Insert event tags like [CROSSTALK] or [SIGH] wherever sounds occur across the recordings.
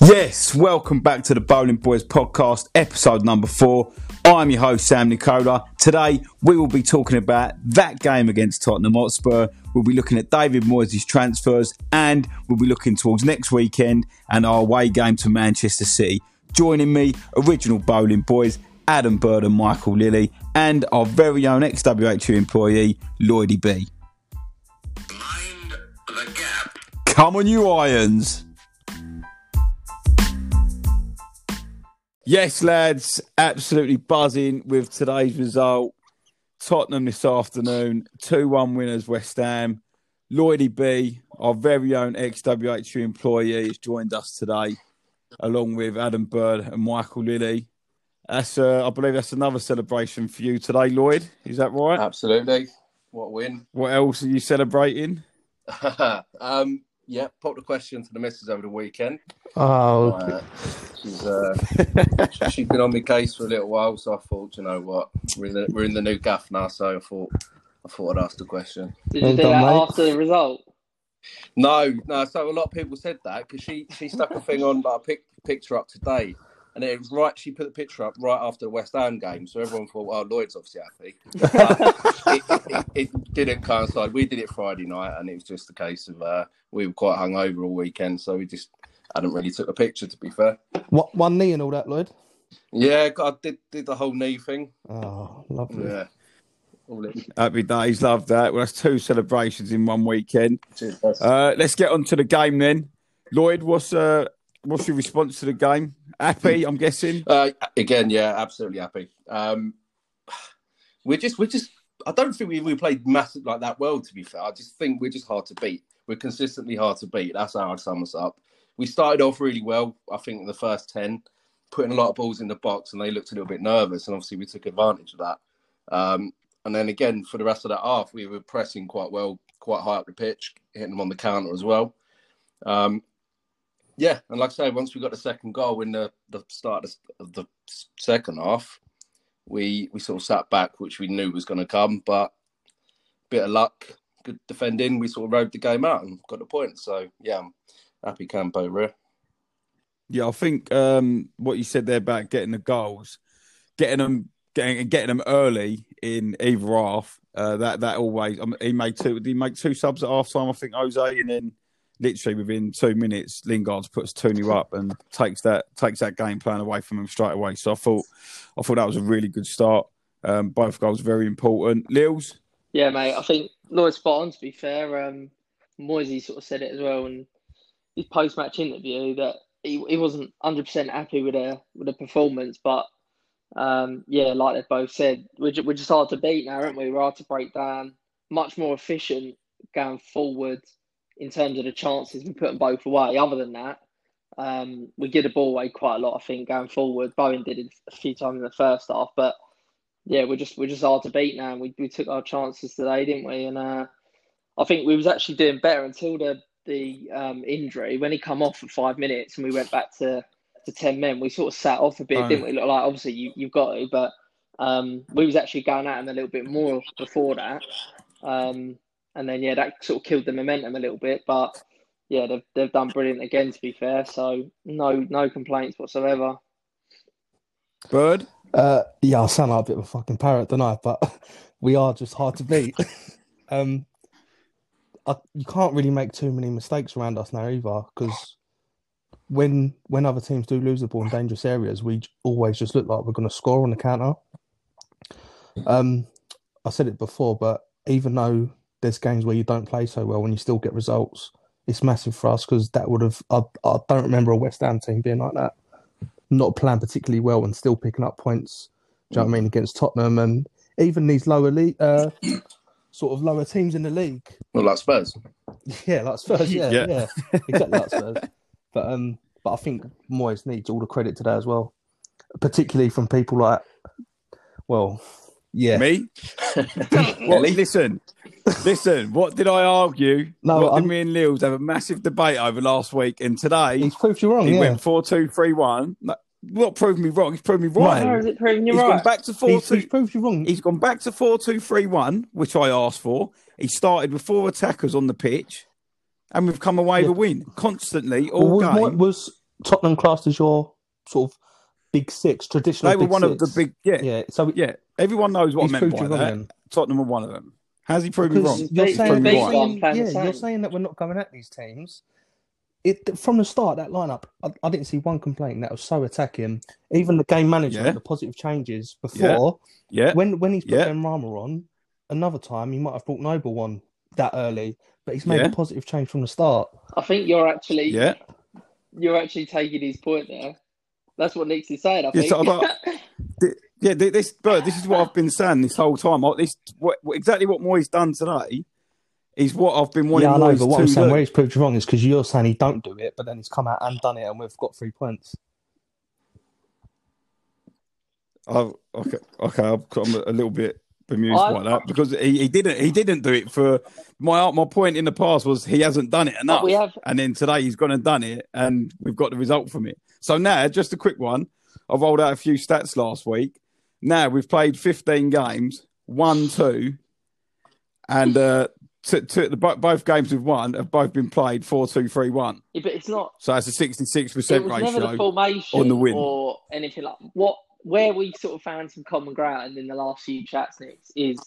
Yes, welcome back to the Bowling Boys podcast, episode number four. I'm your host, Sam Nicola. Today, we will be talking about that game against Tottenham Hotspur. We'll be looking at David Moyes' transfers and we'll be looking towards next weekend and our away game to Manchester City. Joining me, original Bowling Boys, Adam Bird and Michael Lilly, and our very own XWHU employee, Lloydie B. Mind the gap. Come on, you Irons! Yes, lads, absolutely buzzing with today's result. Tottenham this afternoon, 2 1 winners, West Ham. Lloydie B, our very own XWHU employee, has joined us today, along with Adam Bird and Michael Lilly. That's, uh, I believe that's another celebration for you today, Lloyd. Is that right? Absolutely. What a win. What else are you celebrating? [LAUGHS] um, yeah, popped a question to the missus over the weekend. Oh, Uh, she's uh, she- she's been on my case for a little while, so I thought, you know what, we're in the, we're in the new gaff now, so I thought I thought I'd ask the question. Did you do done, that mate. after the result? No, no. So a lot of people said that because she she stuck a thing on like a pic, picture up today, and it was right. She put the picture up right after the West Ham game, so everyone thought, "Oh, Lloyd's obviously happy." But it, it, it didn't coincide. We did it Friday night, and it was just a case of uh, we were quite hungover all weekend, so we just hadn't really took a picture. To be fair, what one knee and all that, Lloyd? yeah, I did did the whole knee thing. Oh, lovely. Yeah. All in. Happy days, love that. Well, that's two celebrations in one weekend. Uh, let's get on to the game then. Lloyd, what's uh, what's your response to the game? Happy, I'm guessing. Uh, again, yeah, absolutely happy. Um, we're just, we're just. I don't think we, we played massive like that well. To be fair, I just think we're just hard to beat. We're consistently hard to beat. That's how I'd sum us up. We started off really well. I think in the first ten, putting a lot of balls in the box, and they looked a little bit nervous. And obviously, we took advantage of that. Um, and then again, for the rest of that half, we were pressing quite well, quite high up the pitch, hitting them on the counter as well. Um, yeah, and like I say, once we got the second goal in the, the start of the- second half, we we sort of sat back, which we knew was going to come, but bit of luck, good defending, we sort of rode the game out and got the point. So yeah, I'm happy camp over here. Yeah, I think um, what you said there about getting the goals, getting them, getting getting them early in either half. Uh, that that always. Um, he made two. Did he make two subs at half time? I think Jose, and then literally within two minutes, Lingard puts two new up and takes that takes that game plan away from him straight away. So I thought, I thought that was a really good start. Um, both goals very important. Lils, Yeah, mate. I think Lloyd's spot on. To be fair, um, Moisey sort of said it as well in his post-match interview that he, he wasn't hundred percent happy with the with the performance, but um, yeah, like they both said, we're we're just hard to beat now, aren't we? We're hard to break down. Much more efficient going forward in terms of the chances we put them both away. Other than that, um, we get the ball away quite a lot. I think going forward, Bowen did it a few times in the first half, but yeah, we're just we're just hard to beat now. We we took our chances today, didn't we? And uh, I think we was actually doing better until the the um, injury when he come off for five minutes and we went back to, to ten men. We sort of sat off a bit, Oh. didn't we? Look like obviously you you've got to, but um, we was actually going at him a little bit more before that. Um, and then yeah, that sort of killed the momentum a little bit, but. Yeah, they've, they've done brilliant again. To be fair, so no no complaints whatsoever. Bird. Uh, yeah, I sound like a bit of a fucking parrot, don't I? But [LAUGHS] we are just hard to beat. [LAUGHS] um, I, you can't really make too many mistakes around us now either, because when when other teams do lose the ball in dangerous areas, we always just look like we're going to score on the counter. Um, I said it before, but even though there's games where you don't play so well and you still get results, it's massive for us because that would have. I, I don't remember a West Ham team being like that not playing particularly well and still picking up points. Do you know what I mean against Tottenham and even these lower league, uh, sort of lower teams in the league? Well, like Spurs. [LAUGHS] Yeah, like Spurs. Yeah, Yeah. yeah, exactly like Spurs. But um, but I think Moyes needs all the credit today as well, particularly from people like, well, yeah, Me? [LAUGHS] What, listen, listen. What did I argue? No, what did I'm- me and Lils have a massive debate over last week? And today he's proved you wrong. he yeah, went four two three one. No, not proved me wrong. He's proved me right. No. How is it proving He's you're gone back to four he's, two. he's proved you wrong. He's gone back to four two three one, which I asked for. He started with four attackers on the pitch, and we've come away with a win constantly all was, Moy- game. was Tottenham classed as your sort of big six, traditional. They were big one of the big. Yeah, Yeah, so yeah. Everyone knows what he's I meant proved by wrong that. then. Tottenham are one of them. How's he proved me wrong? you're saying, proved me saying- yeah, you're saying that we're not going at these teams. It from the start that lineup, I, I didn't see one complaint. That was so attacking. Even the game management, Yeah. the positive changes before Yeah, when when he's put Yeah. Benrahma on. Another time, he might have brought Noble on that early, but he's made Yeah. a positive change from the start. I think you're actually yeah. you're actually taking his point there. That's what Nick's is saying. I Yeah, think. so about- Th- Yeah, this, but this is what I've been saying this whole time. Like, This what, what- exactly what Moyes done today is what I've been wanting yeah, I know, Moyes but what I'm saying do. where he's proved you wrong is because you're saying he don't do it, but then he's come out and done it, and we've got three points. I've, okay, okay, I'm I'm a little bit bemused I- by that because he, he didn't he didn't do it for my my point in the past was he hasn't done it enough, we have- and then today he's gone and done it, and we've got the result from it. So now, just a quick one. I've rolled out a few stats last week. Now we've played 15 games, one, two, and uh, t- t- the, both games we've won have both been played 4 2 3 1. Yeah, but it's not. So that's a 66% It was never the ratio. formation on the win. or anything like what. Where we sort of found some common ground in the last few chats, Nick, is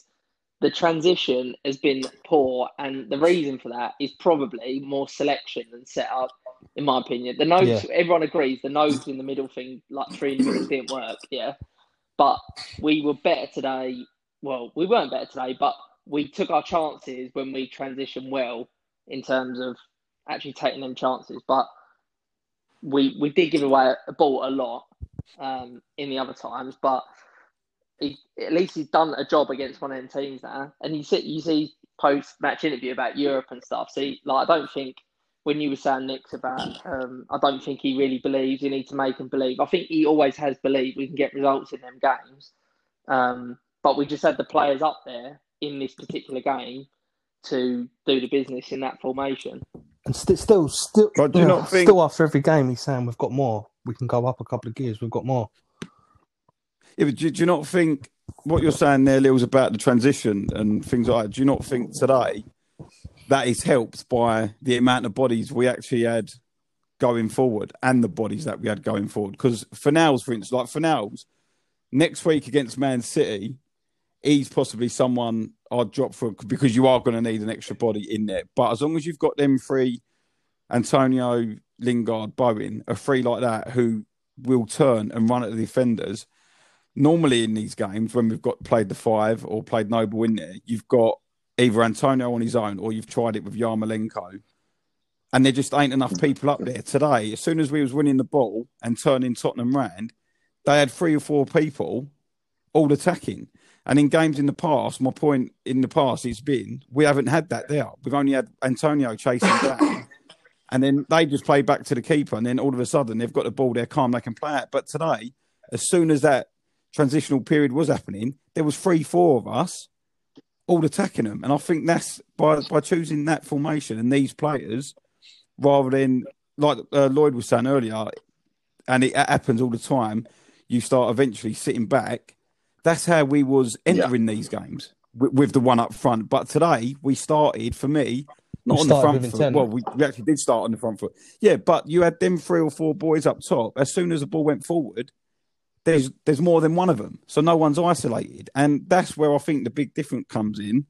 the transition has been poor, and the reason for that is probably more selection than set up. In my opinion, the nodes Yeah. everyone agrees the nodes in the middle thing, like three in the middle, didn't work. Yeah, but we were better today. Well, we weren't better today, but we took our chances when we transitioned well in terms of actually taking them chances. But we we did give away a ball a lot um, in the other times, but he, at least he's done a job against one of them teams now. And you see you see post match interview about Europe and stuff. See, like I don't think when you were saying Nick's about, um, I don't think he really believes. You need to make him believe. I think he always has believed we can get results in them games, um, but we just had the players up there in this particular game to do the business in that formation. And st- still, still, But do you yeah, not think- still after every game, he's saying we've got more. We can go up a couple of gears. We've got more. Yeah, but do, do you not think what you're saying there, Lils, about the transition and things like that? Do you not think today that is helped by the amount of bodies we actually had going forward and the bodies that we had going forward? Because Fornals, for instance, like Fornals, next week against Man City, he's possibly someone I'd drop for because you are going to need an extra body in there. But as long as you've got them three, Antonio, Lingard, Bowen, a three like that who will turn and run at the defenders. Normally in these games, when we've got played the five or played Noble in there, you've got either Antonio on his own or you've tried it with Yarmolenko, and there just ain't enough people up there today. As soon as we was winning the ball and turning Tottenham round, they had three or four people all attacking. And in games in the past, my point in the past it's been we haven't had that there. We've only had Antonio chasing down, and then they just play back to the keeper, and then all of a sudden they've got the ball, they're calm, they can play it. But today, as soon as that transitional period was happening, there was three, four of us all attacking them, and I think that's by by choosing that formation and these players rather than like uh, Lloyd was saying earlier, and it happens all the time. You start eventually sitting back. That's how we was entering these games with, with the one up front. But today we started for me not We on the front foot. intent. Well, we, we actually did start on the front foot. Yeah, but you had them three or four boys up top. As soon as the ball went forward, there's there's more than one of them, so no one's isolated, and that's where I think the big difference comes in,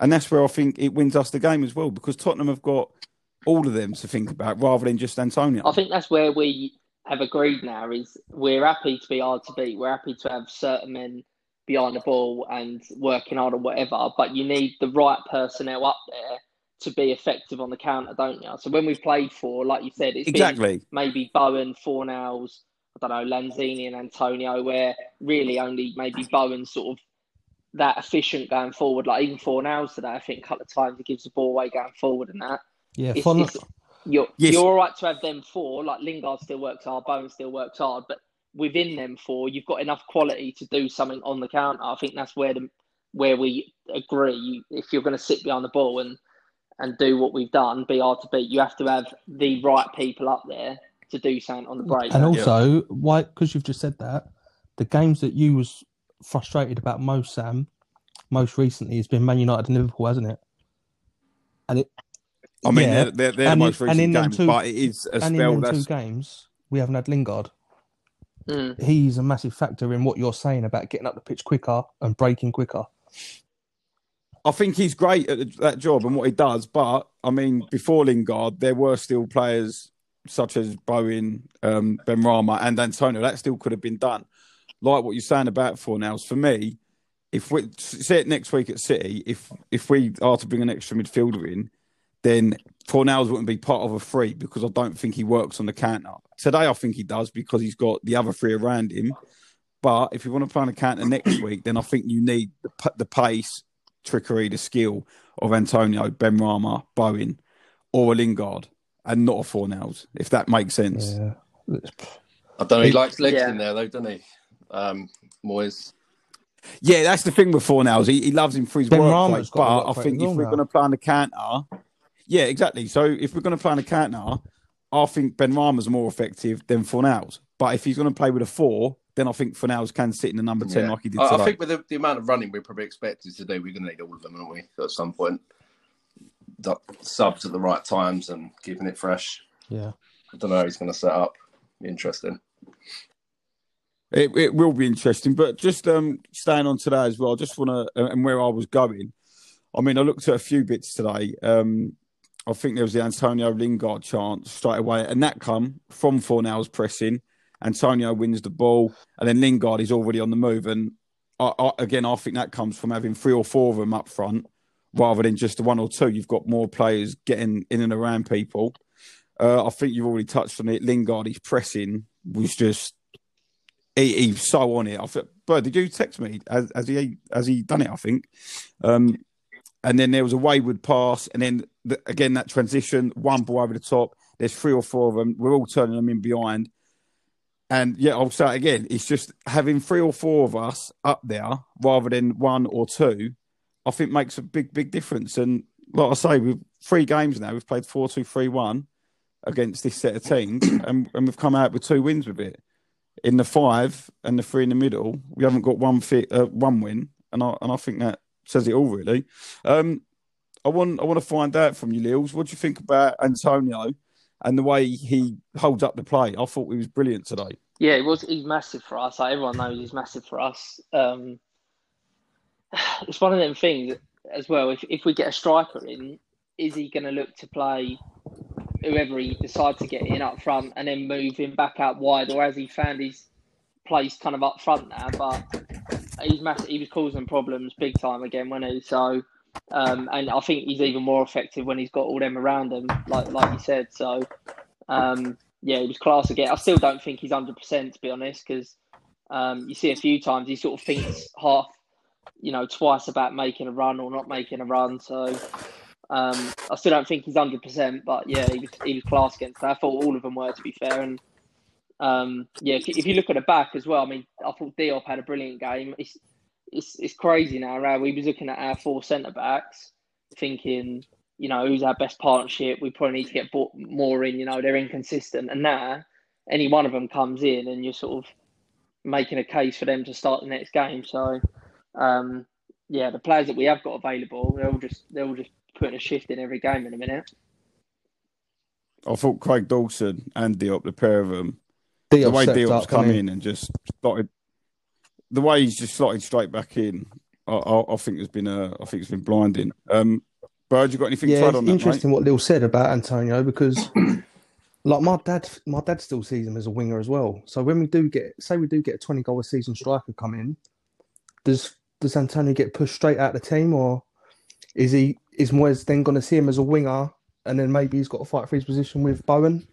and that's where I think it wins us the game as well because Tottenham have got all of them to think about rather than just Antonio. I think that's where we have agreed now is we're happy to be hard to beat. We're happy to have certain men behind the ball and working hard or whatever, but you need the right personnel up there to be effective on the counter, don't you? So when we've played for, like you said, it's been exactly. maybe Bowen, Fornals, I don't know, Lanzini and Antonio, where really only maybe Bowen's sort of that efficient going forward. Like even Fornals today, I think a couple of times he gives the ball away going forward and that. Yeah, It's- Fon- it's- You're Yes. you're all right to have them four. Like Lingard still works hard, Bowen still works hard, but within them four, you've got enough quality to do something on the counter. I think that's where the where we agree. If you're going to sit behind the ball and and do what we've done, be hard to beat, you have to have the right people up there to do something on the break. and also, why? Because you've just said that the games that you was frustrated about most, Sam, most recently has been Man United and Liverpool, hasn't it? And it I mean, Yeah, they're, they're, they're the most in- and recent in games, two- but it is a and in spell them two that's. games, we haven't had Lingard. Mm. He's a massive factor in what you're saying about getting up the pitch quicker and breaking quicker. I think he's great at that job and what he does, but I mean, before Lingard, there were still players such as Bowen, um, Benrahma, and Antonio. That still could have been done. Like what you're saying about Fornals, for me, if we say it next week at City, if if we are to bring an extra midfielder in, then Fornals wouldn't be part of a three because I don't think he works on the counter. Today, I think he does because he's got the other three around him. But if you want to play the counter next week, then I think you need the, the pace, trickery, the skill of Antonio, Benrahma, Bowen, or a Lingard, and not a Fornals, if that makes sense. Yeah. I don't know. He likes legs Yeah. in there, though, doesn't he? Um, Moyes. Yeah, that's the thing with Fornals. He, he loves him for his Ben work Rama's rate, got a but I think if we're going to play on the counter, yeah, exactly. So if we're going to play on the counter, I think Benrahma's more effective than Fornals. But if he's going to play with a four, then I think Fornals can sit in the number ten Yeah. like he did I, today. I think with the, the amount of running we're probably expected to do, we're going to need all of them, aren't we? At some point, the subs at the right times and keeping it fresh. Yeah. I don't know how he's going to set up. Interesting. It, it will be interesting, but just um, staying on today as well. I just want to, and where I was going. I mean, I looked at a few bits today. Um, I think there was the Antonio Lingard chance straight away, and that come from Fornals pressing. Antonio wins the ball, and then Lingard is already on the move. And I, I, again, I think that comes from having three or four of them up front, rather than just the one or two. You've got more players getting in and around people. Uh, I think you've already touched on it. Lingard, his pressing was just he, he's so on it. I thought, but did you text me? Has he has he done it? I think. Um, and then there was a wayward pass, and then the, again that transition, one ball over the top. There's three or four of them. We're all turning them in behind. And yeah, I'll say it again. It's just having three or four of us up there rather than one or two. I think makes a big, big difference. And like I say, we've three games now. We've played four, two, three, one against this set of teams, [COUGHS] and, and we've come out with two wins with it in the five and the three in the middle, we haven't got one fit, uh, one win, and I and I think that says it all really. Um, I want I want to find out from you, Leals. What do you think about Antonio and the way he holds up the play? I thought he was brilliant today. Yeah, he was. He's massive for us. Like, everyone knows he's massive for us. Um, [SIGHS] it's one of them things as well. If if we get a striker in, is he going to look to play whoever he decides to get in up front and then move him back out wide, or has he found his place kind of up front now? But he's massive. He was causing problems big time again, wasn't he? So. Um, and I think he's even more effective when he's got all them around him, like like you said. So, um, yeah, he was class again. I still don't think he's hundred percent to be honest, because um, you see a few times he sort of thinks half, you know, twice about making a run or not making a run. So um, I still don't think he's hundred percent, but yeah, he was he was class against that. I thought all of them were to be fair, and um, yeah, if, you- if you look at the back as well, I mean, I thought Diop had a brilliant game. It's it's it's crazy now, right? We was looking at our four centre backs, thinking you know, who's our best partnership? We probably need to get bought more in. You know, they're inconsistent, and now any one of them comes in, and you're sort of making a case for them to start the next game. So, um, yeah, the players that we have got available, they're all just they're all just putting a shift in every game in a minute. I thought Craig Dawson and Diop, the pair of them, the way stepped Diop's up, come in and just started, the way he's just slotted straight back in, I, I, I think has been a, I think it's been blinding. Um, Bird, you got anything to Yeah, add it's on that, mate? interesting what Lil said about Antonio because, [CLEARS THROAT] like, my dad, my dad still sees him as a winger as well. So when we do get, say, we do get a twenty goal a season striker come in, does does Antonio get pushed straight out of the team, or is he is Moyes then going to see him as a winger, and then maybe he's got to fight for his position with Bowen?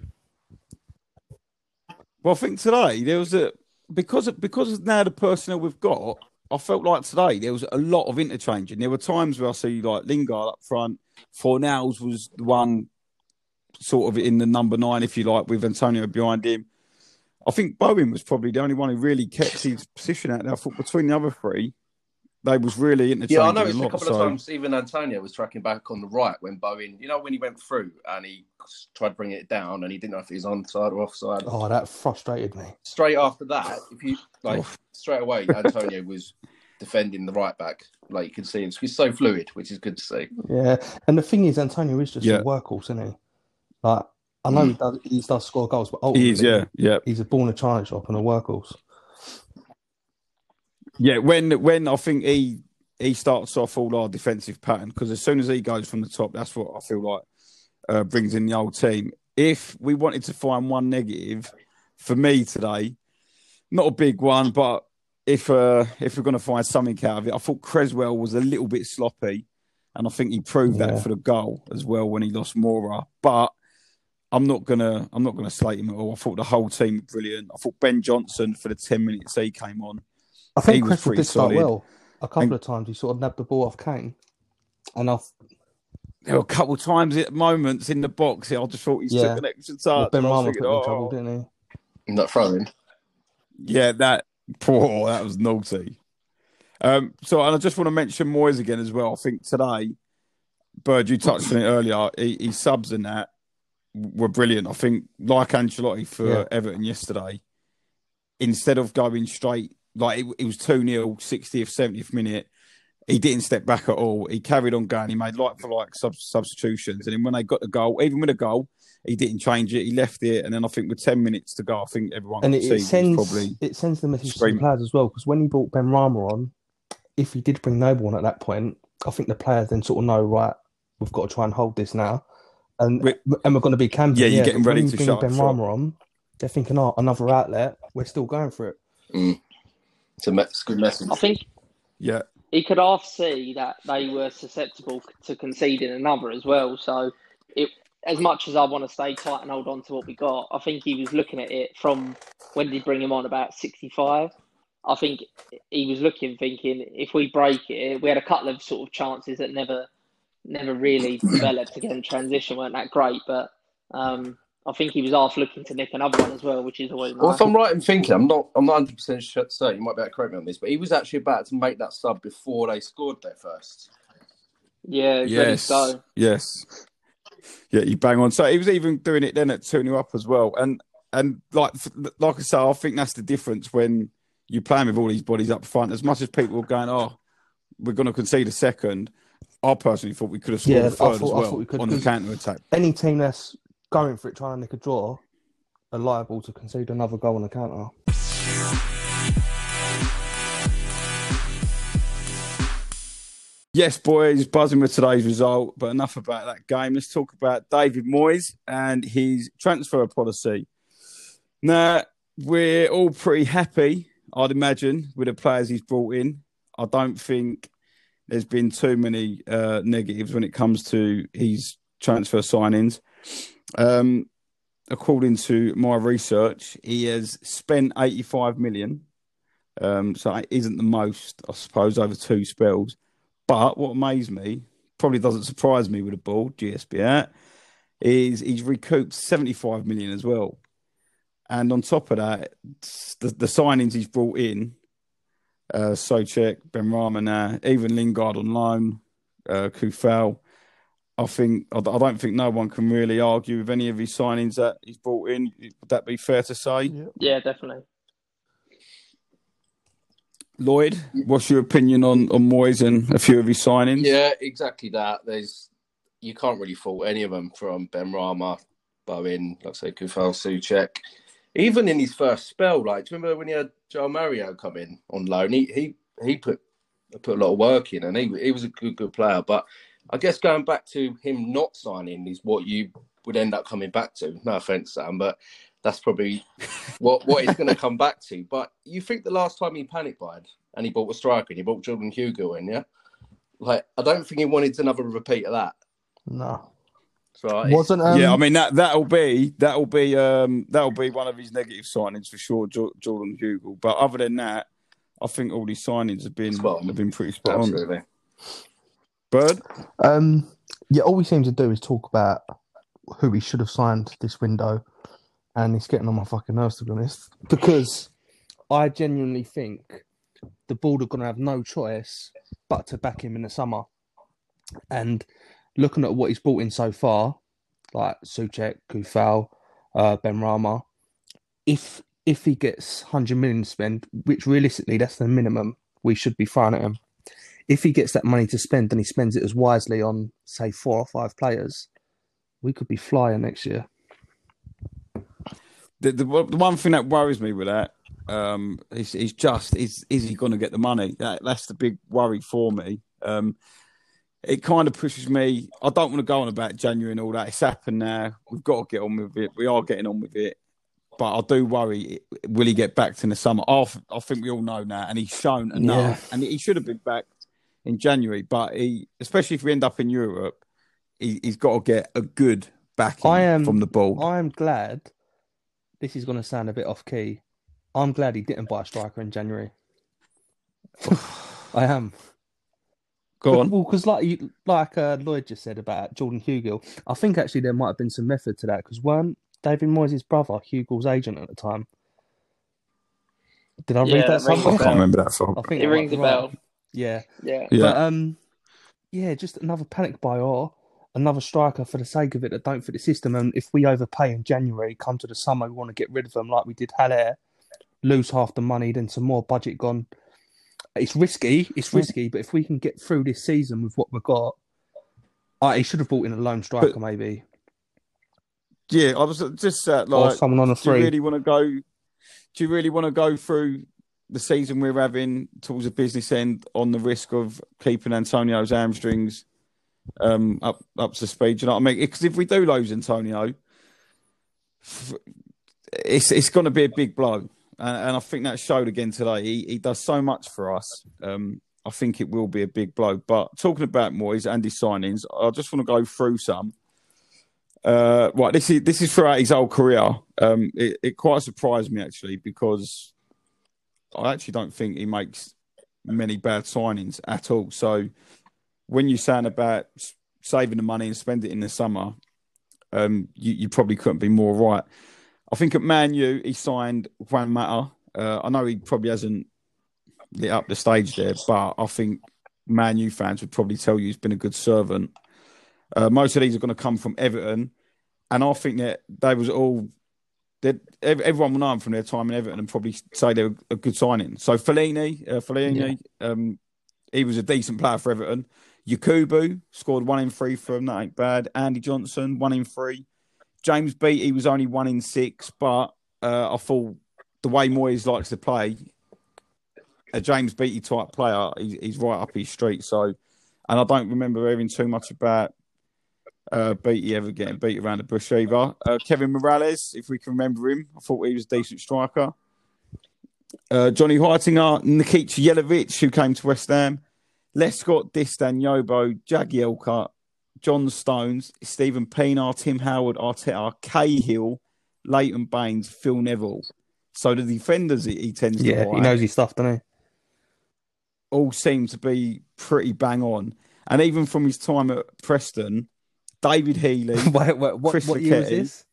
Well, I think today there was a because because now the personnel we've got. I felt like today there was a lot of interchange, and there were times where I see like Lingard up front. Fornals was the one sort of in the number nine, if you like, with Antonio behind him. I think Bowen was probably the only one who really kept his position out there. I thought between the other three, they was really interchanging Yeah, I a noticed a lot. couple so- of times even Antonio was tracking back on the right when Bowen, you know, when he went through and he tried to bring it down and he didn't know if he was onside or offside. Oh, that frustrated me. Straight after that, if you like, straight away, Antonio [LAUGHS] was defending the right back. Like you can see, it's, it's so fluid, which is good to see. Yeah, and the thing is, Antonio is just Yeah. a workhorse, isn't he? Like, I know he mm. does, he does score goals, but He is, yeah, yeah. he's a born a china shop and a workhorse. Yeah, when when I think he he starts off all our defensive pattern because as soon as he goes from the top, that's what I feel like uh, brings in the old team. If we wanted to find one negative for me today, not a big one, but if uh, if we're going to find something out of it, I thought Cresswell was a little bit sloppy, and I think he proved Yeah. that for the goal as well when he lost Moura. But I'm not gonna I'm not gonna slate him at all. I thought the whole team were brilliant. I thought Ben Johnson for the ten minutes he came on. I think He Cresswell did start solid. well. A couple And- of times he sort of nabbed the ball off Kane, and I There were a couple of times at moments in the box. I just thought he Yeah. took an extra touch. Ben and I was Rama put thinking, him in oh, trouble, didn't he? Not throwing. Yeah, that poor. That was naughty. Um, so, and I just want to mention Moyes again as well. I think today, Bird, you touched on it earlier. He, he subs and that were brilliant. I think, like Ancelotti for Yeah. Everton yesterday, instead of going straight, like it, it was 2 0, 60th, 70th minute, he didn't step back at all. He carried on going. He made like for like sub- substitutions. And then when they got the goal, even with a goal, he didn't change it. He left it. And then I think with 10 minutes to go, I think everyone And it, see it sends probably. it sends the message to the players as well because when he brought Benrahma on, if he did bring Noble on at that point, I think the players then sort of know right, we've got to try and hold this now, and We- and we're going to be camping. Yeah, you're getting but when ready you to bring shut Ben shop. Rama on. They're thinking, oh, another outlet. We're still going for it. Mm. It's a, me- it's a good message. I think Yeah. he could half see that they were susceptible to conceding another as well. So, it as much as I want to stay tight and hold on to what we got, I think he was looking at it from when did he bring him on about sixty five. I think he was looking, thinking if we break it, we had a couple of sort of chances that never, never really [CLEARS THROAT] developed. Again, transition weren't that great, but um, I think he was half looking to nick another one as well, which is always Well, nice. if I'm right in thinking, I'm not. I'm not 100 percent certain. You might be able to correct me on this, but he was actually about to make that sub before they scored their first. Yeah, ready to Yes. go. Yes. Yeah, you bang on. So he was even doing it then at 2 0 up as well. And and like like I say, I think that's the difference when you're playing with all these bodies up front. As much as people were going, oh, we're going to concede a second, I personally thought we could have scored Yeah, a I third thought- as well thought we could, on the counter attack. Any team that's going for it, trying to nick a draw, are liable to concede another goal on the counter. Yes, boys, buzzing with today's result, but enough about that game. Let's talk about David Moyes and his transfer policy. Now, we're all pretty happy, I'd imagine, with the players he's brought in. I don't think there's been too many uh, negatives when it comes to his transfer signings. Um, according to my research, he has spent 85 million. Um, so it isn't the most, I suppose, over two spells. But what amazed me, probably doesn't surprise me with a ball, GSB out, is he's recouped 75 million as well. And on top of that, the, the signings he's brought in, uh, Souček, Ben Ramana, even Lingard on loan, uh, Coufal, I think I, I don't think no one can really argue with any of his signings that he's brought in. Would that be fair to say? Yeah, definitely. Lloyd, what's your opinion on on Moyes and a few of his signings? Yeah, exactly that. There's you can't really fault any of them from Benrahma, Bowen, like I say, Coufal, Souček. Even in his first spell, like do you remember when he had João Mário come in on loan? He he he put put a lot of work in, and he he was a good good player. But I guess going back to him not signing is what you would end up coming back to. No offense, Sam, but that's probably [LAUGHS] what what it's going to come back to. But you think the last time he panic buyed and he bought a striker and he bought Jordan Hugill in, yeah? Like I don't think he wanted another repeat of that. No, So wasn't. Um, yeah, I mean that that'll be that'll be um that'll be one of his negative signings for sure, Jo- Jordan Hugill. But other than that, I think all these signings have been Spot have been pretty spot on. Bird, Um, yeah, all we seem to do is talk about who we should have signed this window, and it's getting on my fucking nerves to be honest. Because I genuinely think the board are going to have no choice but to back him in the summer. And looking at what he's brought in so far, like Souček, Coufal, uh, Benrahma, if if he gets hundred million spend, which realistically that's the minimum we should be throwing at him. If he gets that money to spend and he spends it as wisely on, say, four or five players, we could be flying next year. The, the, the one thing that worries me with that um, is, is just is is he going to get the money? That, that's the big worry for me. Um, it kind of pushes me. I don't want to go on about January and all that. It's happened now. We've got to get on with it. We are getting on with it. But I do worry, will he get back in the summer? I, I think we all know now, and he's shown enough. And he should have been backed in January. But he, especially if we end up in Europe, he, he's got to get a good backing I am from the ball. I am glad. This is going to sound a bit off key. I'm glad he didn't buy a striker in January. [SIGHS] I am. Go on. Well, because like you, like uh, Lloyd just said about Jordan Hugill, I think actually there might have been some method to that because weren't David Moyes' brother Hugill's agent at the time? Did I Yeah, read that that rings I a somewhere? can't remember that for. I think It rings a bell. right. Bell. Yeah, Yeah. Yeah. but um, yeah, just another panic buy or another striker for the sake of it that don't fit the system. And if we overpay in January, come to the summer, we want to get rid of them like we did Haller, lose half the money, then some more budget gone. It's risky. It's risky, but if we can get through this season with what we've got, uh, he should have brought in a lone striker, maybe, Yeah, I was just uh, or someone on a free. do you really want to go? Do you really want to go through the season we're having towards a business end on the risk of keeping Antonio's hamstrings um, up up to speed? You know what I mean? Because if we do lose Antonio, it's it's going to be a big blow, and, and I think that showed again today. He he does so much for us. Um, I think it will be a big blow. But talking about Moyes and his signings, I just want to go through some. Uh, right, this is this is throughout his whole career. Um, it, it quite surprised me actually because I actually don't think he makes many bad signings at all. So when you're saying about saving the money and spend it in the summer, um, you, you probably couldn't be more right. I think at Man U he signed Juan Mata. Uh, I know he probably hasn't lit up the stage there, but I think Man U fans would probably tell you he's been a good servant. Uh, most of these are going to come from Everton, and I think that they was all. That Everyone will know them from their time in Everton and probably say they're a good signing. So Fellaini, uh, Fellaini, um, he was a decent player for Everton. Yakubu scored one in three for him, that ain't bad. Andy Johnson, one in three. James Beattie was only one in six, but uh, I thought the way Moyes likes to play, a James Beattie type player, he, he's right up his street. So, and I don't remember hearing too much about uh, Beattie ever getting beat around the bush either. Uh, Kevin Mirallas, if we can remember him, I thought he was a decent striker. Uh, Johnny Heitinga, Nikica Jelavić, who came to West Ham, Les Scott, Distin, Yobo, Jagielka, John Stones, Stephen Pienaar, Tim Howard, Arteta, Cahill, Leighton Baines, Phil Neville. So the defenders he, he tends to Yeah, he knows his stuff, doesn't he? all seem to be pretty bang on. And even from his time at Preston, David Healy, [LAUGHS] wait, wait, what, Chris what year was this?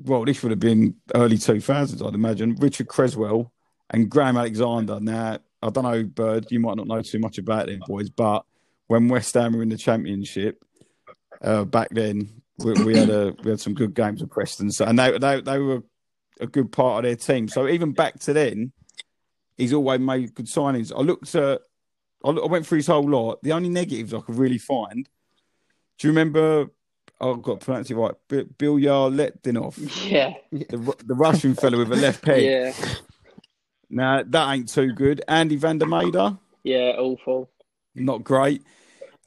well, this would have been early 2000s, I'd imagine. Richard Cresswell and Graham Alexander. Now, I don't know, Bird, you might not know too much about them boys, but when West Ham were in the Championship uh, back then, we, we had a we had some good games with Preston, so, and they, they they were a good part of their team. So even back to then, he's always made good signings. I looked at, I, went through his whole lot. The only negatives I could really find. Do you remember? Oh, I've got to pronounce it right. B- Bilyaletdinov, Yeah. the the Russian fella with a left peg. Yeah. Now that ain't too good. Andy van der Meyde, Yeah. Awful. not great.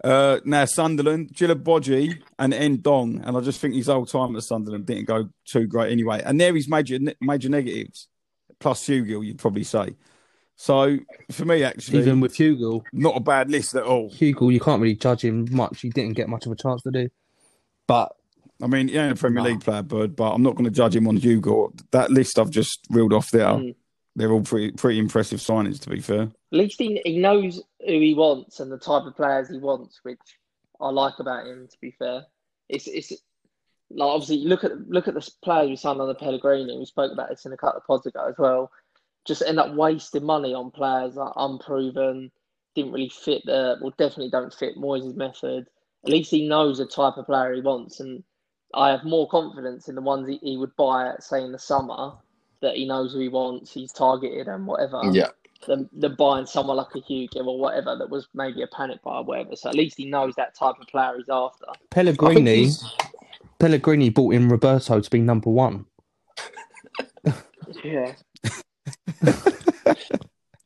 Uh, now Sunderland, Djilobodji and Ndong, and I just think his whole time at Sunderland didn't go too great anyway. And there is major major negatives, plus Hugill, you'd probably say. So for me, actually, Even with Hugill, not a bad list at all. Hugill, you can't really judge him much. He didn't get much of a chance to do. But I mean, he ain't a Premier No. League player, Bird, but I'm not going to judge him on Hugill. That list I've just reeled off there, Mm. they're all pretty pretty impressive signings, to be fair. At least he, he knows who he wants and the type of players he wants, which I like about him. To be fair, it's it's like obviously look at look at the players we signed on the Pellegrini. We spoke about this in a couple of pods ago as well. Just end up wasting money on players that are unproven, didn't really fit the well, definitely don't fit Moyes' method. At least he knows the type of player he wants, and I have more confidence in the ones he, he would buy, say in the summer, that he knows who he wants, he's targeted and whatever Yeah. than, than buying someone like a Hugill or whatever that was maybe a panic buy or whatever. So at least he knows that type of player he's after. Pellegrini, Pellegrini bought in Roberto to be number one. [LAUGHS] Yeah. [LAUGHS]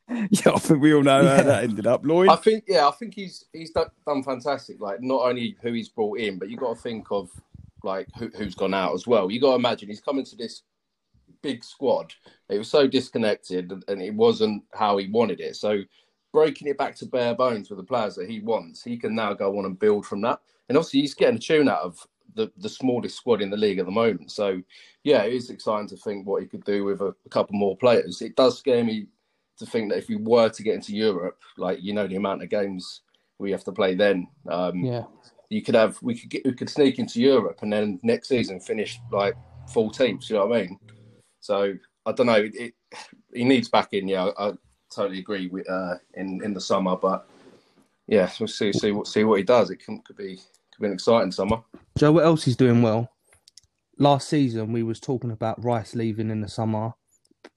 Yeah, I think we all know Yeah. how that ended up. Lloyd, I think, yeah, I think he's he's done, done fantastic. Like not only who he's brought in, but you got to think of like who, who's gone out as well. You got to imagine he's coming to this big squad. It was so disconnected, and- and it wasn't how he wanted it. So breaking it back to bare bones with the players that he wants, he can now go on and build from that. And obviously, he's getting a tune out of the, the smallest squad in the league at the moment. So yeah, it is exciting to think what he could do with a, a couple more players. It does scare me to think that if we were to get into Europe, like you know the amount of games we have to play then, um, Yeah. you could have we could get we could sneak into Europe and then next season finish like 14th. You know what I mean? So I don't know. It, it, he needs back in. Yeah, I, I totally agree with uh, in in the summer, but yeah, we'll see see what see what he does. It can, could be could be an exciting summer. Joe, what else he's doing well? Last season, we was talking about Rice leaving in the summer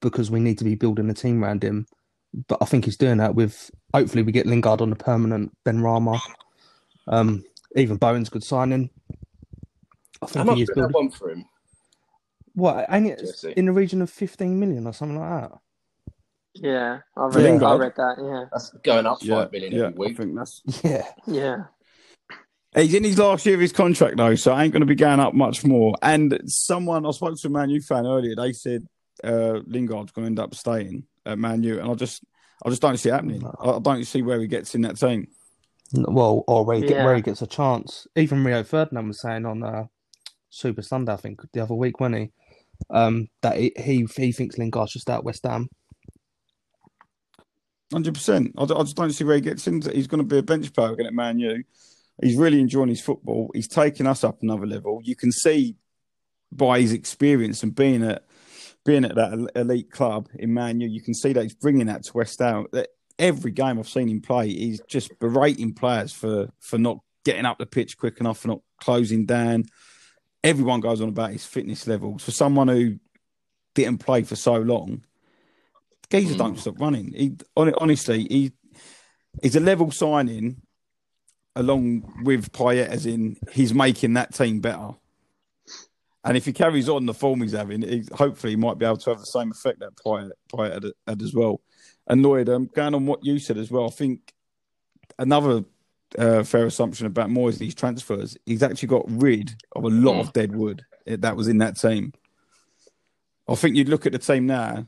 because we need to be building a team around him. But I think he's doing that with. Hopefully, we get Lingard on the permanent. Benrahma, um, even Bowen's good signing. I How think much he is building. one for him? What? Ain't it Jesse? in the region of fifteen million or something like that? Yeah. I For read, I read that. Yeah. That's going up yeah, five million yeah, every I week. think that's. [LAUGHS] Yeah. Yeah. He's in his last year of his contract though, so I ain't going to be going up much more. And someone I spoke to a Man U fan earlier. They said uh, Lingard's going to end up staying at Man U, and I just, I just don't see it happening. I, I don't see where he gets in that team. Well, or where he, get, where he gets a chance. Even Rio Ferdinand was saying on uh, Super Sunday, I think, the other week, when he um, that he, he he thinks Lingard's just out West Ham. Hundred percent. I, I just don't see where he gets into. He's going to be a bench player again at Man U. He's really enjoying his football. He's taking us up another level. You can see by his experience and being at being at that elite club in Man U, you can see that he's bringing that to West Ham. Every game I've seen him play, he's just berating players for for not getting up the pitch quick enough, for not closing down. Everyone goes on about his fitness levels. For someone who didn't play for so long, Geezer don't hmm. stop running. He honestly, he he's a level signing along with Payet, as in he's making that team better. And if he carries on the form he's having, he, hopefully he might be able to have the same effect that Payet, Payet had, had as well. And Lloyd, um, going on what you said as well, I think another uh, fair assumption about Moyes these transfers, he's actually got rid of a lot of dead wood that was in that team. I think you'd look at the team now,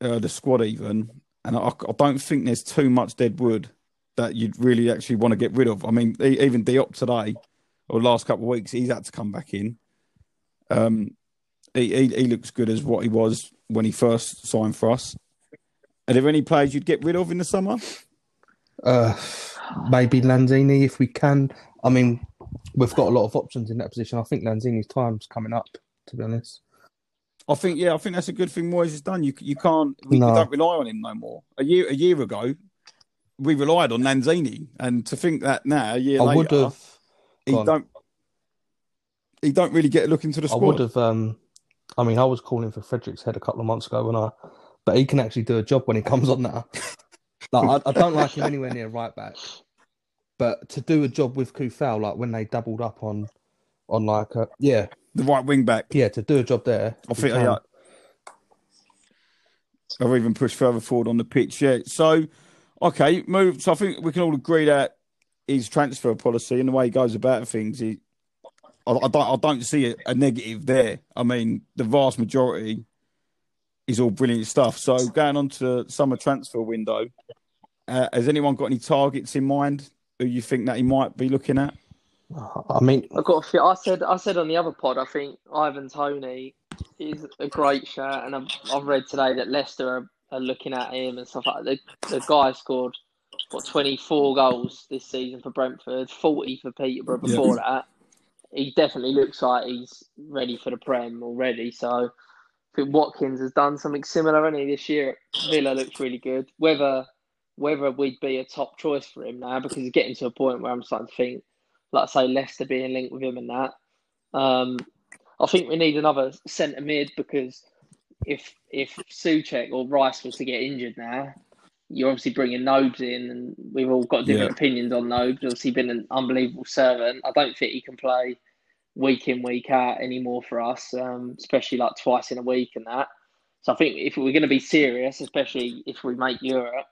uh, the squad even, and I, I don't think there's too much dead wood that you'd really actually want to get rid of. I mean, even Diop today, or last couple of weeks, he's had to come back in. Um, he, he, he looks good as what he was when he first signed for us. Are there any players you'd get rid of in the summer? Uh, maybe Lanzini if we can. I mean, we've got a lot of options in that position. I think Lanzini's time's coming up. To be honest, I think, yeah, I think that's a good thing Moyes has done. You you can't, we, we don't rely on him no more. A year a year ago, we relied on Lanzini, and to think that now, a year I later, would have. he don't he don't really get a look into the squad. I would have. Um, I mean, I was calling for Frederick's head a couple of months ago when I, but he can actually do a job when he comes on now. [LAUGHS] like I, I don't like him anywhere near right back, but to do a job with Coufal, like when they doubled up on, on like uh, yeah, the right wing back. yeah, to do a job there. I think can. yeah. Or even push further forward on the pitch. Yeah. So, okay, move. So I think we can all agree that his transfer policy and the way he goes about things, he, I, I don't, I don't see a, a negative there. I mean, the vast majority is all brilliant stuff. So going on to the summer transfer window, uh, has anyone got any targets in mind who you think that he might be looking at? I mean, I've got a few. I said I said on the other pod. I think Ivan Toney is a great shout, and I've, I've read today that Leicester are, looking at him and stuff like that. The, the guy scored what twenty four goals this season for Brentford, forty for Peterborough Yeah. before that. He definitely looks like he's ready for the Prem already. So I think Watkins has done something similar. Only this year, Villa looks really good. Whether whether we'd be a top choice for him now, because he's getting to a point where I'm starting to think like I say, Leicester being linked with him and that. Um, I think we need another centre mid because if if Souček or Rice was to get injured now, you're obviously bringing Nobes in, and we've all got different Yeah. opinions on Nobes. Obviously, been an unbelievable servant. I don't think he can play week in week out anymore for us, um, especially like twice in a week and that. So I think if we're going to be serious, especially if we make Europe,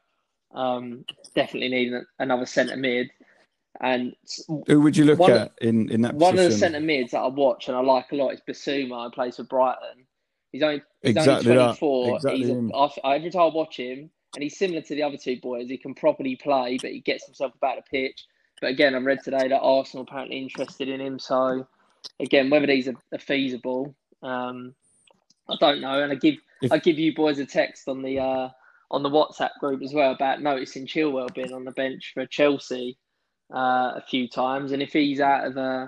um, definitely need another centre mid. And Who would you look at in, in that one of the centre mids that I watch and I like a lot is Bissouma, who plays for Brighton. He's only he's Exactly only 24. Exactly he's a, him. I, I- every time I watch him, and he's similar to the other two boys. He can properly play, but he gets himself about the pitch. But again, I read today that Arsenal apparently interested in him. So again, whether these are, are feasible, um, I don't know. And I give If- I give you boys a text on the uh, on the WhatsApp group as well about noticing Chilwell being on the bench for Chelsea uh, a few times, and if he's out of uh,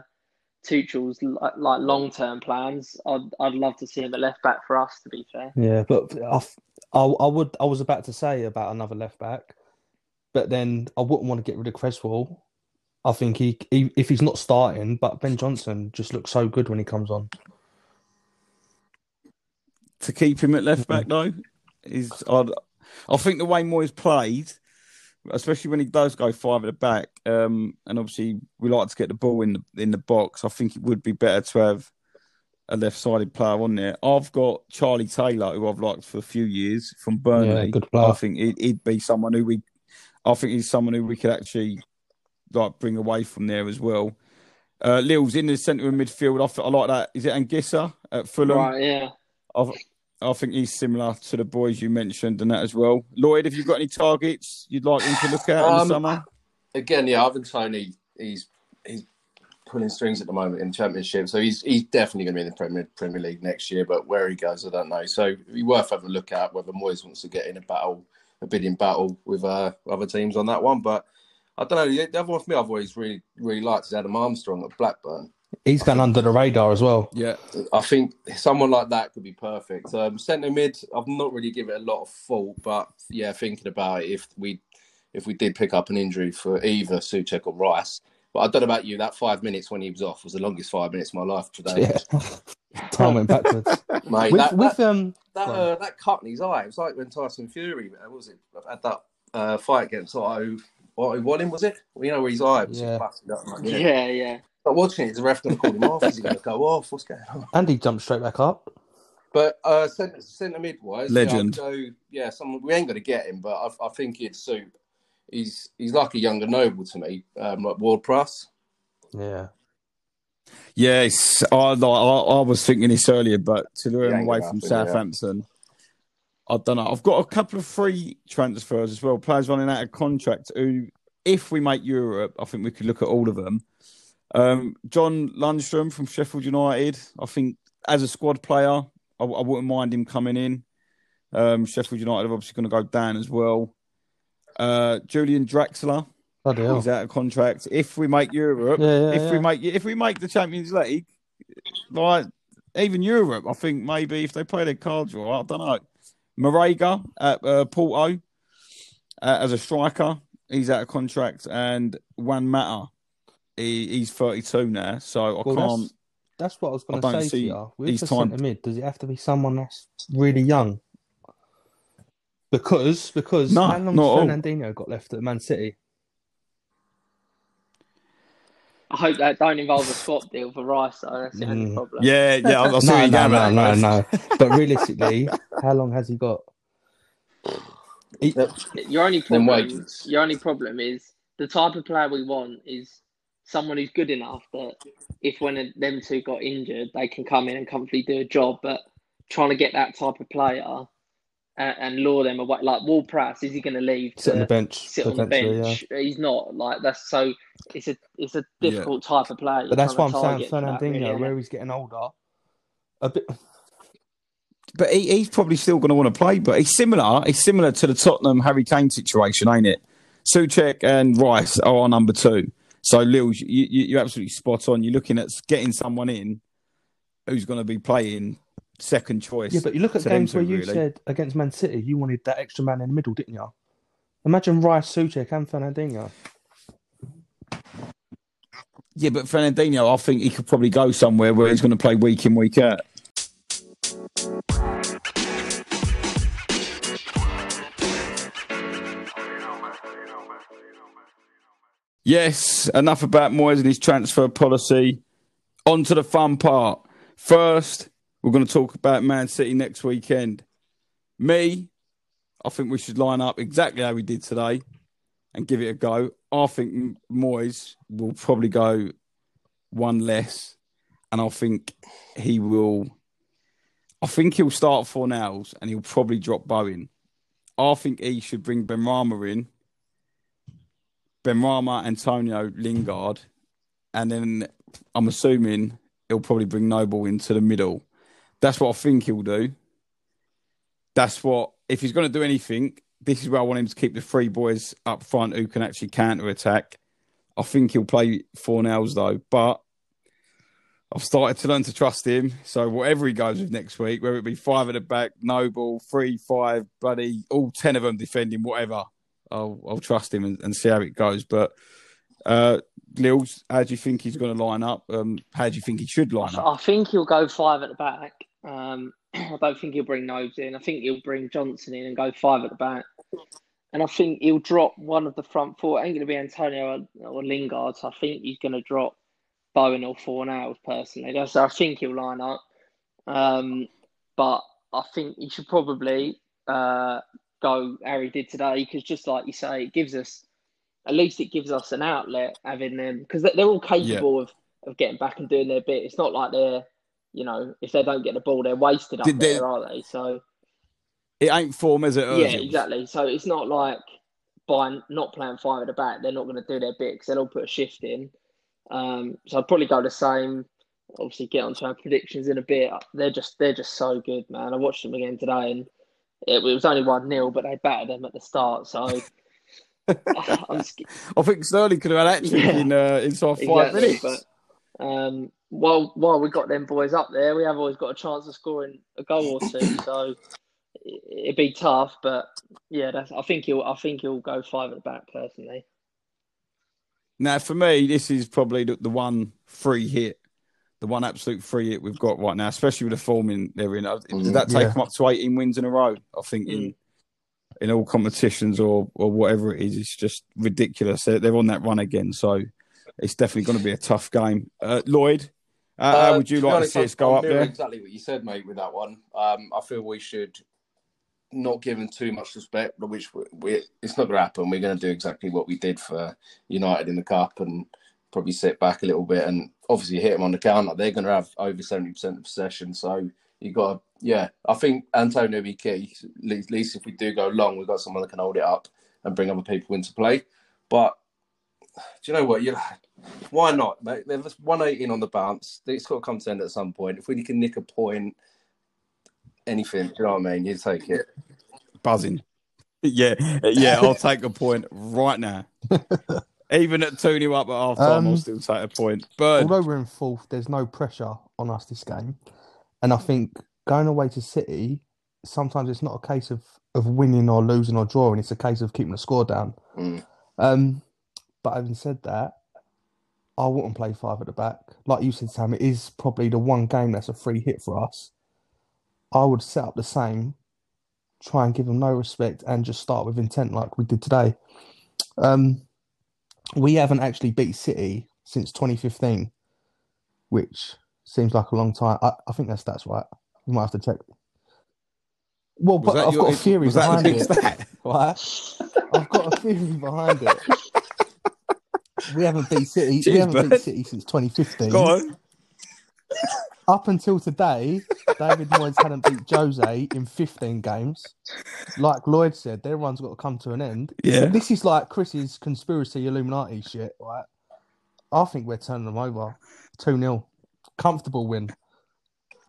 Tuchel's like, like long term plans, I'd I'd love to see him at left back for us. To be fair, Yeah, but I, I, I would. I was about to say about another left back, but then I wouldn't want to get rid of Cresswell. I think he, he, if he's not starting, but Ben Johnson just looks so good when he comes on. to keep him at left back though is I'd, I think the way Moyes played, especially when he does go five at the back, um, and obviously we like to get the ball in the in the box. I think it would be better to have a left-sided player on there. I've got Charlie Taylor, who I've liked for a few years from Burnley. Yeah, good player. I think he'd, he'd be someone who we, I think he's someone who we could actually like bring away from there as well. Uh, Lil's in the centre of midfield. I, th- I like that. Is it Anguissa at Fulham? right? Yeah. I've, I think he's similar to the boys you mentioned and that as well. Lloyd, have you got any targets you'd like him to look at in Um, the summer? Again, yeah, Ivan Toney, he's he's pulling strings at the moment in the Championship, so he's he's definitely going to be in the Premier Premier League next year. But where he goes, I don't know. So it'd be worth having a look at whether Moyes wants to get in a battle, a bidding battle with uh, other teams on that one. But I don't know. The the other one for me, I've always really really liked is Adam Armstrong at Blackburn. He's gone under the radar as well. Yeah, I think someone like that could be perfect. Um, centre mid, I've not really given it a lot of thought, but yeah, thinking about it, if we if we did pick up an injury for either Souček or Rice, but I don't know about you, that five minutes when he was off was the longest five minutes of my life today. Yeah, [LAUGHS] time went backwards. [LAUGHS] Mate, with that, with that, um, that, uh, that cut in his eye, it was like when Tyson Fury, was it, had that uh, fight against Otto, Otto Wallin, was it? Well, you know where his eye was Yeah. busted up. Like, Yeah, yeah. yeah. But watching it, is the ref going to call him off? Is he going to go off? What's going on? and he jumped straight back up. But uh, centre, centre mid wise, Legend. Yeah, go, yeah, someone we ain't going to get him, but I, I think he'd suit. He's he's like a younger noble to me, um, like Ward-Prowse. Yeah, yes. I, I I was thinking this earlier, but to lure him away from gonna yeah. Southampton, I don't know. I've got a couple of free transfers as well. Players running out of contract. Who, if we make Europe, I think we could look at all of them. Um, John Lundstram from Sheffield United. I think as a squad player, I, I wouldn't mind him coming in. Um, Sheffield United are obviously going to go down as well. Uh, Julian Draxler, he's out of contract. If we make Europe, Yeah, yeah, if we make if we make the Champions League, like even Europe, I think maybe if they play their cards right, I don't know. Marega at uh, Porto uh, as a striker, he's out of contract, and Juan Mata, he, he's thirty two now, so I Well, can't. that's, that's what I was going I to don't say to see you. With the time- centre mid, does it have to be someone that's really young? Because because No, how long not all. Fernandinho got left at Man City? I hope that don't involve a swap deal for Rice, though. That's the only Mm. problem. Yeah, yeah, I, [LAUGHS] I see No, what you're no, going no, at, no, no. But [LAUGHS] realistically, how long has he got? He- Your only problem, your only problem is the type of player we want is someone who's good enough that if when them two got injured, they can come in and comfortably do a job. But trying to get that type of player and, and lure them away, like Ward-Prowse, is he going to leave sit on the to bench sit on the potentially, yeah. bench? He's not like that's so. It's a it's a difficult type of player. But that's You're what I'm saying. to that, Fernandinho, really, where he's getting older, a bit. [LAUGHS] But he, he's probably still going to want to play. But he's similar. He's similar to the Tottenham Harry Kane situation, ain't it? Souček and Rice are our number two. So, Lil, you, you, you're absolutely spot on. You're looking at getting someone in who's going to be playing second choice. Yeah, but you look at games where you really. said against Man City, you wanted that extra man in the middle, didn't you? Imagine Rice, Souček, and Fernandinho. Yeah, but Fernandinho, I think he could probably go somewhere where he's going to play week in, week out. Yes, enough about Moyes and his transfer policy. On to the fun part. First, we're going to talk about Man City next weekend. Me, I think we should line up exactly how we did today and give it a go. I think Moyes will probably go one less, and I think he will. I think he'll start Fornals and he'll probably drop Bowen. I think he should bring Benrahma in, Benrahma, Antonio, Lingard, and then I'm assuming he'll probably bring Noble into the middle. That's what I think he'll do. That's what if he's going to do anything. This is where I want him to keep the three boys up front who can actually counter attack. I think he'll play Fornals though, but I've started to learn to trust him. So whatever he goes with next week, whether it be five at the back, Noble, three, five, bloody, all ten of them defending, whatever, I'll I'll trust him and, and see how it goes. But uh Lils, how do you think he's going to line up? Um, how do you think he should line up? I think he'll go five at the back. Um, [CLEARS THROAT] I don't think he'll bring Nobes in. I think he'll bring Johnson in and go five at the back. And I think he'll drop one of the front four. It ain't going to be Antonio or, or Lingard. So I think he's going to drop Bowen or Fornals personally. So I think he'll line up. Um, but I think he should probably uh, go Harry did today because just like you say, it gives us at least it gives us an outlet having them because they're all capable of, of getting back and doing their bit. It's not like they're you know if they don't get the ball they're wasted up Did they- there, are they? So It ain't form as it yeah, exactly. So it's not like by not playing five at the back, they're not going to do their bit because they'll all put a shift in. Um, so I'd probably go the same. Obviously, get onto our predictions in a bit. They're just they're just so good, man. I watched them again today, and it, was only one 0 but they battered them at the start. So [LAUGHS] I'm sc- I think Sterling could have had action Yeah. in uh, inside five exactly. minutes. But um, while while we got them boys up there, we have always got a chance of scoring a goal or two. So it, it'd be tough, but yeah, that's, I think he'll I think he'll go five at the back personally. Now, for me, this is probably the, the one free hit, the one absolute free hit we've got right now, especially with the form in they're in. Did that take Yeah. them up to 18 wins in a row? I think in in all competitions or or whatever it is, it's just ridiculous. They're, they're on that run again, so it's definitely going to be a tough game. Uh, Lloyd, uh, how Uh, would you be like to honest, see us go I'm up there? Exactly what you said, mate. With that one, um, I feel we should not give them too much respect, but which we, we it's not going to happen. We're going to do exactly what we did for United in the cup and probably sit back a little bit and obviously hit them on the counter. They're going to have over seventy percent of possession, so you got to yeah. I think Antonio will be key. At least, if we do go long, we've got someone that can hold it up and bring other people into play. But do you know what? You [SIGHS] why not, mate? There's 118 on the bounce. It's got to come to end at some point. If we can nick a point, anything, do you know what I mean? You take it. Buzzing. [LAUGHS] Yeah, yeah, I'll take a point right now. [LAUGHS] Even at 2 0 up at half time, I'll Um, still take a point. Bird, Although we're in fourth, there's no pressure on us this game, and I think going away to City, sometimes it's not a case of of winning or losing or drawing. It's a case of keeping the score down. Mm. Um, but having said that, I wouldn't play five at the back. Like you said, Sam, it is probably the one game that's a free hit for us. I would set up the same, try and give them no respect, and just start with intent like we did today. Um, we haven't actually beat City since 2015, which seems like a long time. I, I think that's that's right. You might have to check. Well, was but I've your- got a theory was that the behind it. Right? [LAUGHS] I've got a theory behind it. [LAUGHS] We haven't beat City. Cheers, we haven't bud. beat City since 2015. Go on. Up until today, David Moyes hadn't beat Jose in 15 games. Like Lloyd said, their run's got to come to an end. Yeah. This is like Chris's conspiracy Illuminati shit, right? I think we're turning them over 2 0. Comfortable win.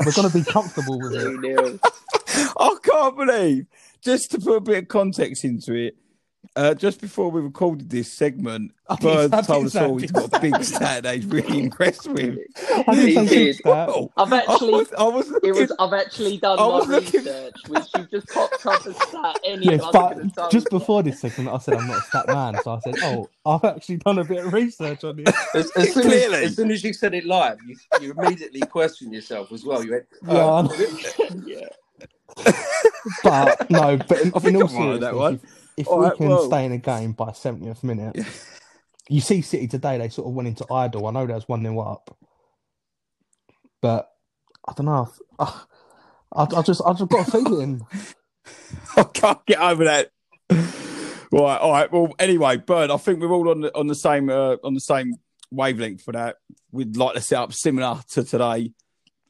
We're going to be comfortable with it. 2-0. [LAUGHS] I can't believe, just to put a bit of context into it, uh, just before we recorded this segment, I didn't- Bird I told didn't us say all he's got a big stat that he's really impressed with. [LAUGHS] I didn't He say did. that. Well, I've I actually was, I was It was. I've actually done I was my looking- research, which you've just popped up as stat. Any Yes, but could have told just before this segment, I said I'm not a stat man. So I said, oh, I've actually done a bit of research on it. [LAUGHS] As, as, soon as, Clearly. as soon as you said it live, you, you immediately questioned yourself as well. You went, Yeah, oh, I [LAUGHS] know. yeah, But no, but in, I think in all I that seriousness, one. If, All we right, can well- stay in a game by 70th minute, you see City today, they sort of went into idle. I know there's one nil up, but I don't know. I, I, I just I just got a feeling. [LAUGHS] I can't get over that. Right, all right. Well, anyway, Bird, I think we're all on the on the same uh, on the same wavelength for that. We'd like to set up similar to today.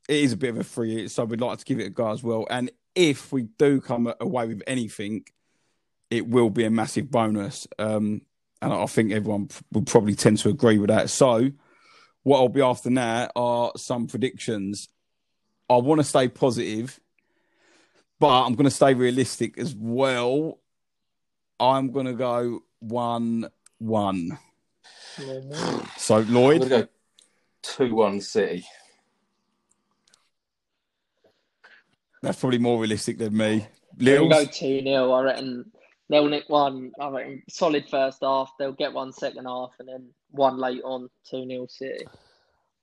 It is a bit of a free hit, so we'd like to give it a go as well. And if we do come away with anything, it will be a massive bonus. Um, and I think everyone would probably tend to agree with that. So, what I'll be after now are some predictions. I want to stay positive, but I'm going to stay realistic as well. I'm going to go 1 1. So, I'm Lloyd, going to go 2 1 City. that's probably more realistic than me. They'll go 2 0. I reckon they'll nick one. I reckon solid first half. They'll get one second half and then one late on 2 0 City.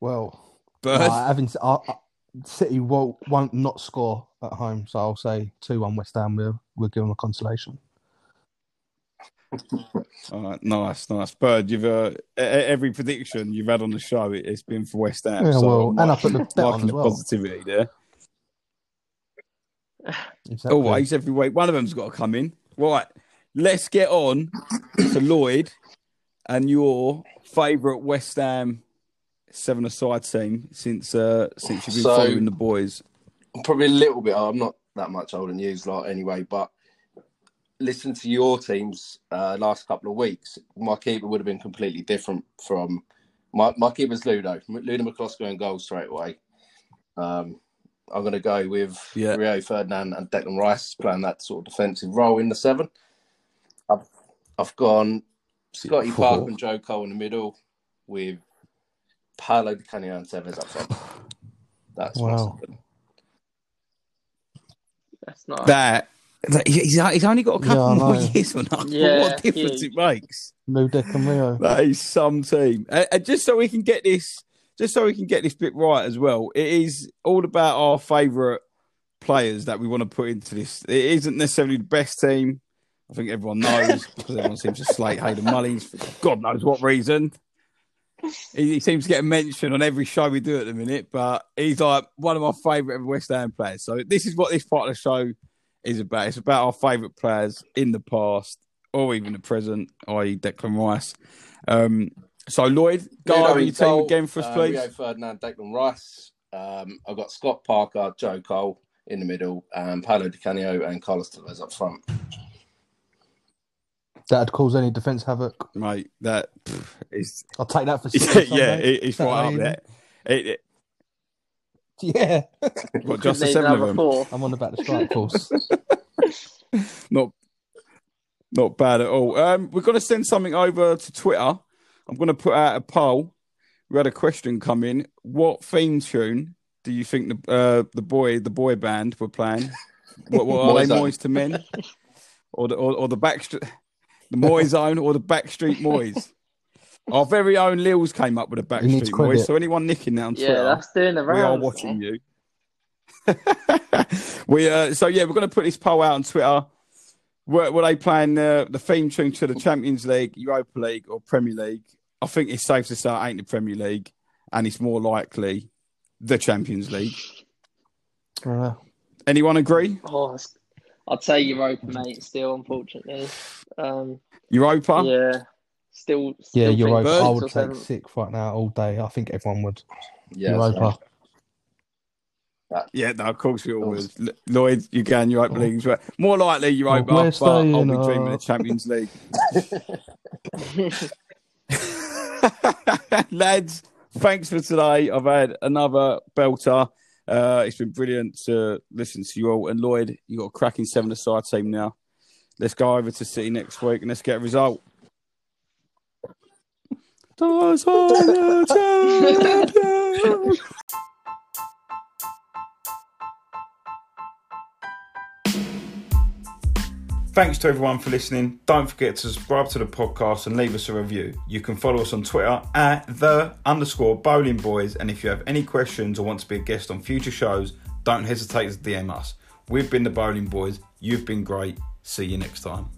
Well, Bird, uh, having I, I, City won't, won't not score at home, so I'll say two one West Ham. We'll we'll give them a consolation. [LAUGHS] All right, nice, nice. Bird, you've uh, every prediction you've had on the show, it, it's been for West Ham. Yeah, so well, I'm and I [LAUGHS] liking- put the bet on liking as the well. positivity there. Exactly. Always, every week, one of them's got to come in. Right, let's get on to Lloyd and your favourite West Ham seven-a-side team since uh, since you've been So- following the boys. I'm probably a little bit. I'm not that much older than you, lot anyway. But listen to your teams uh, last couple of weeks, my keeper would have been completely different from my my keeper's Ludo. Ludo Miklosko and goal straight away. Um, I'm going to go with Yeah. Rio Ferdinand and Declan Rice playing that sort of defensive role in the seven. I've I've gone Scotty oh. Four. Park and Joe Cole in the middle with Paolo Di Canio and Tevez up front. That's my Wow. seven. That's not. That, that he's, he's only got a couple Yeah, I more years on us. [LAUGHS] Yeah, what difference huge. it makes. Ludek and Rio. That is some team. And, and just so we can get this, just so we can get this bit right as well, it is all about our favourite players that we want to put into this. It isn't necessarily the best team. I think everyone knows [LAUGHS] because everyone seems to slate Hayden Mullins for God knows what reason. He, he seems to get a mention on every show we do at the minute, but he's like one of my favourite West Ham players. So this is what this part of the show is about. It's about our favourite players in the past or even the present, i.e. Declan Rice. Um, so Lloyd, go Ludo over in your team again for us, uh, please. Rio Ferdinand, Declan Rice. Um, I've got Scott Parker, Joe Cole in the middle, and Paolo Di Canio and Carlos Tevez up front. That'd cause any defence havoc. Mate, that pff, is I'll take that for [LAUGHS] City yeah, Sunday. it, it's right up there. It, it, Yeah, [LAUGHS] what, just the seven of them. Four. I'm on about the strike force. [LAUGHS] Not, not bad at all. Um, we're going to send something over to Twitter. I'm going to put out a poll. We had a question come in. What theme tune do you think the uh, the boy the boy band were playing? [LAUGHS] What, what are they? Moyzone. Moist to men, or the or, or the backstreet, the Moyzone, or the Backstreet Moys? [LAUGHS] Our very own Lils came up with a Backstreet Moys. So anyone nicking that on Twitter, Yeah, that's doing the rounds, we are rounds. watching you. [LAUGHS] we uh, so yeah, we're going to put this poll out on Twitter. Were, were they playing uh, the theme tune to the Champions League, Europa League, or Premier League? I think it's safe to say it ain't the Premier League, and it's more likely the Champions League. Uh, Anyone agree? Oh, it's- I'd say Europa, mate. Still, unfortunately. Um, Europa? yeah, still. yeah, Europa. I would take seven. six right now all day. I think everyone would. Yeah, Europa. Yeah, no, of course we all would. L- Lloyd, you can Europa League as well. More likely Europa, we're but I'll be staying dreaming up. of Champions [LAUGHS] League. [LAUGHS] Lads, thanks for today. I've had another belter. Uh, it's been brilliant to listen to you all. And Lloyd, you got a cracking seven aside team now. Let's go over to City next week and let's get a result. [LAUGHS] Thanks to everyone for listening. Don't forget to subscribe to the podcast and leave us a review. You can follow us on Twitter at the underscore bowling boys. And if you have any questions or want to be a guest on future shows, don't hesitate to DM us. We've been the bowling boys. You've been great. See you next time.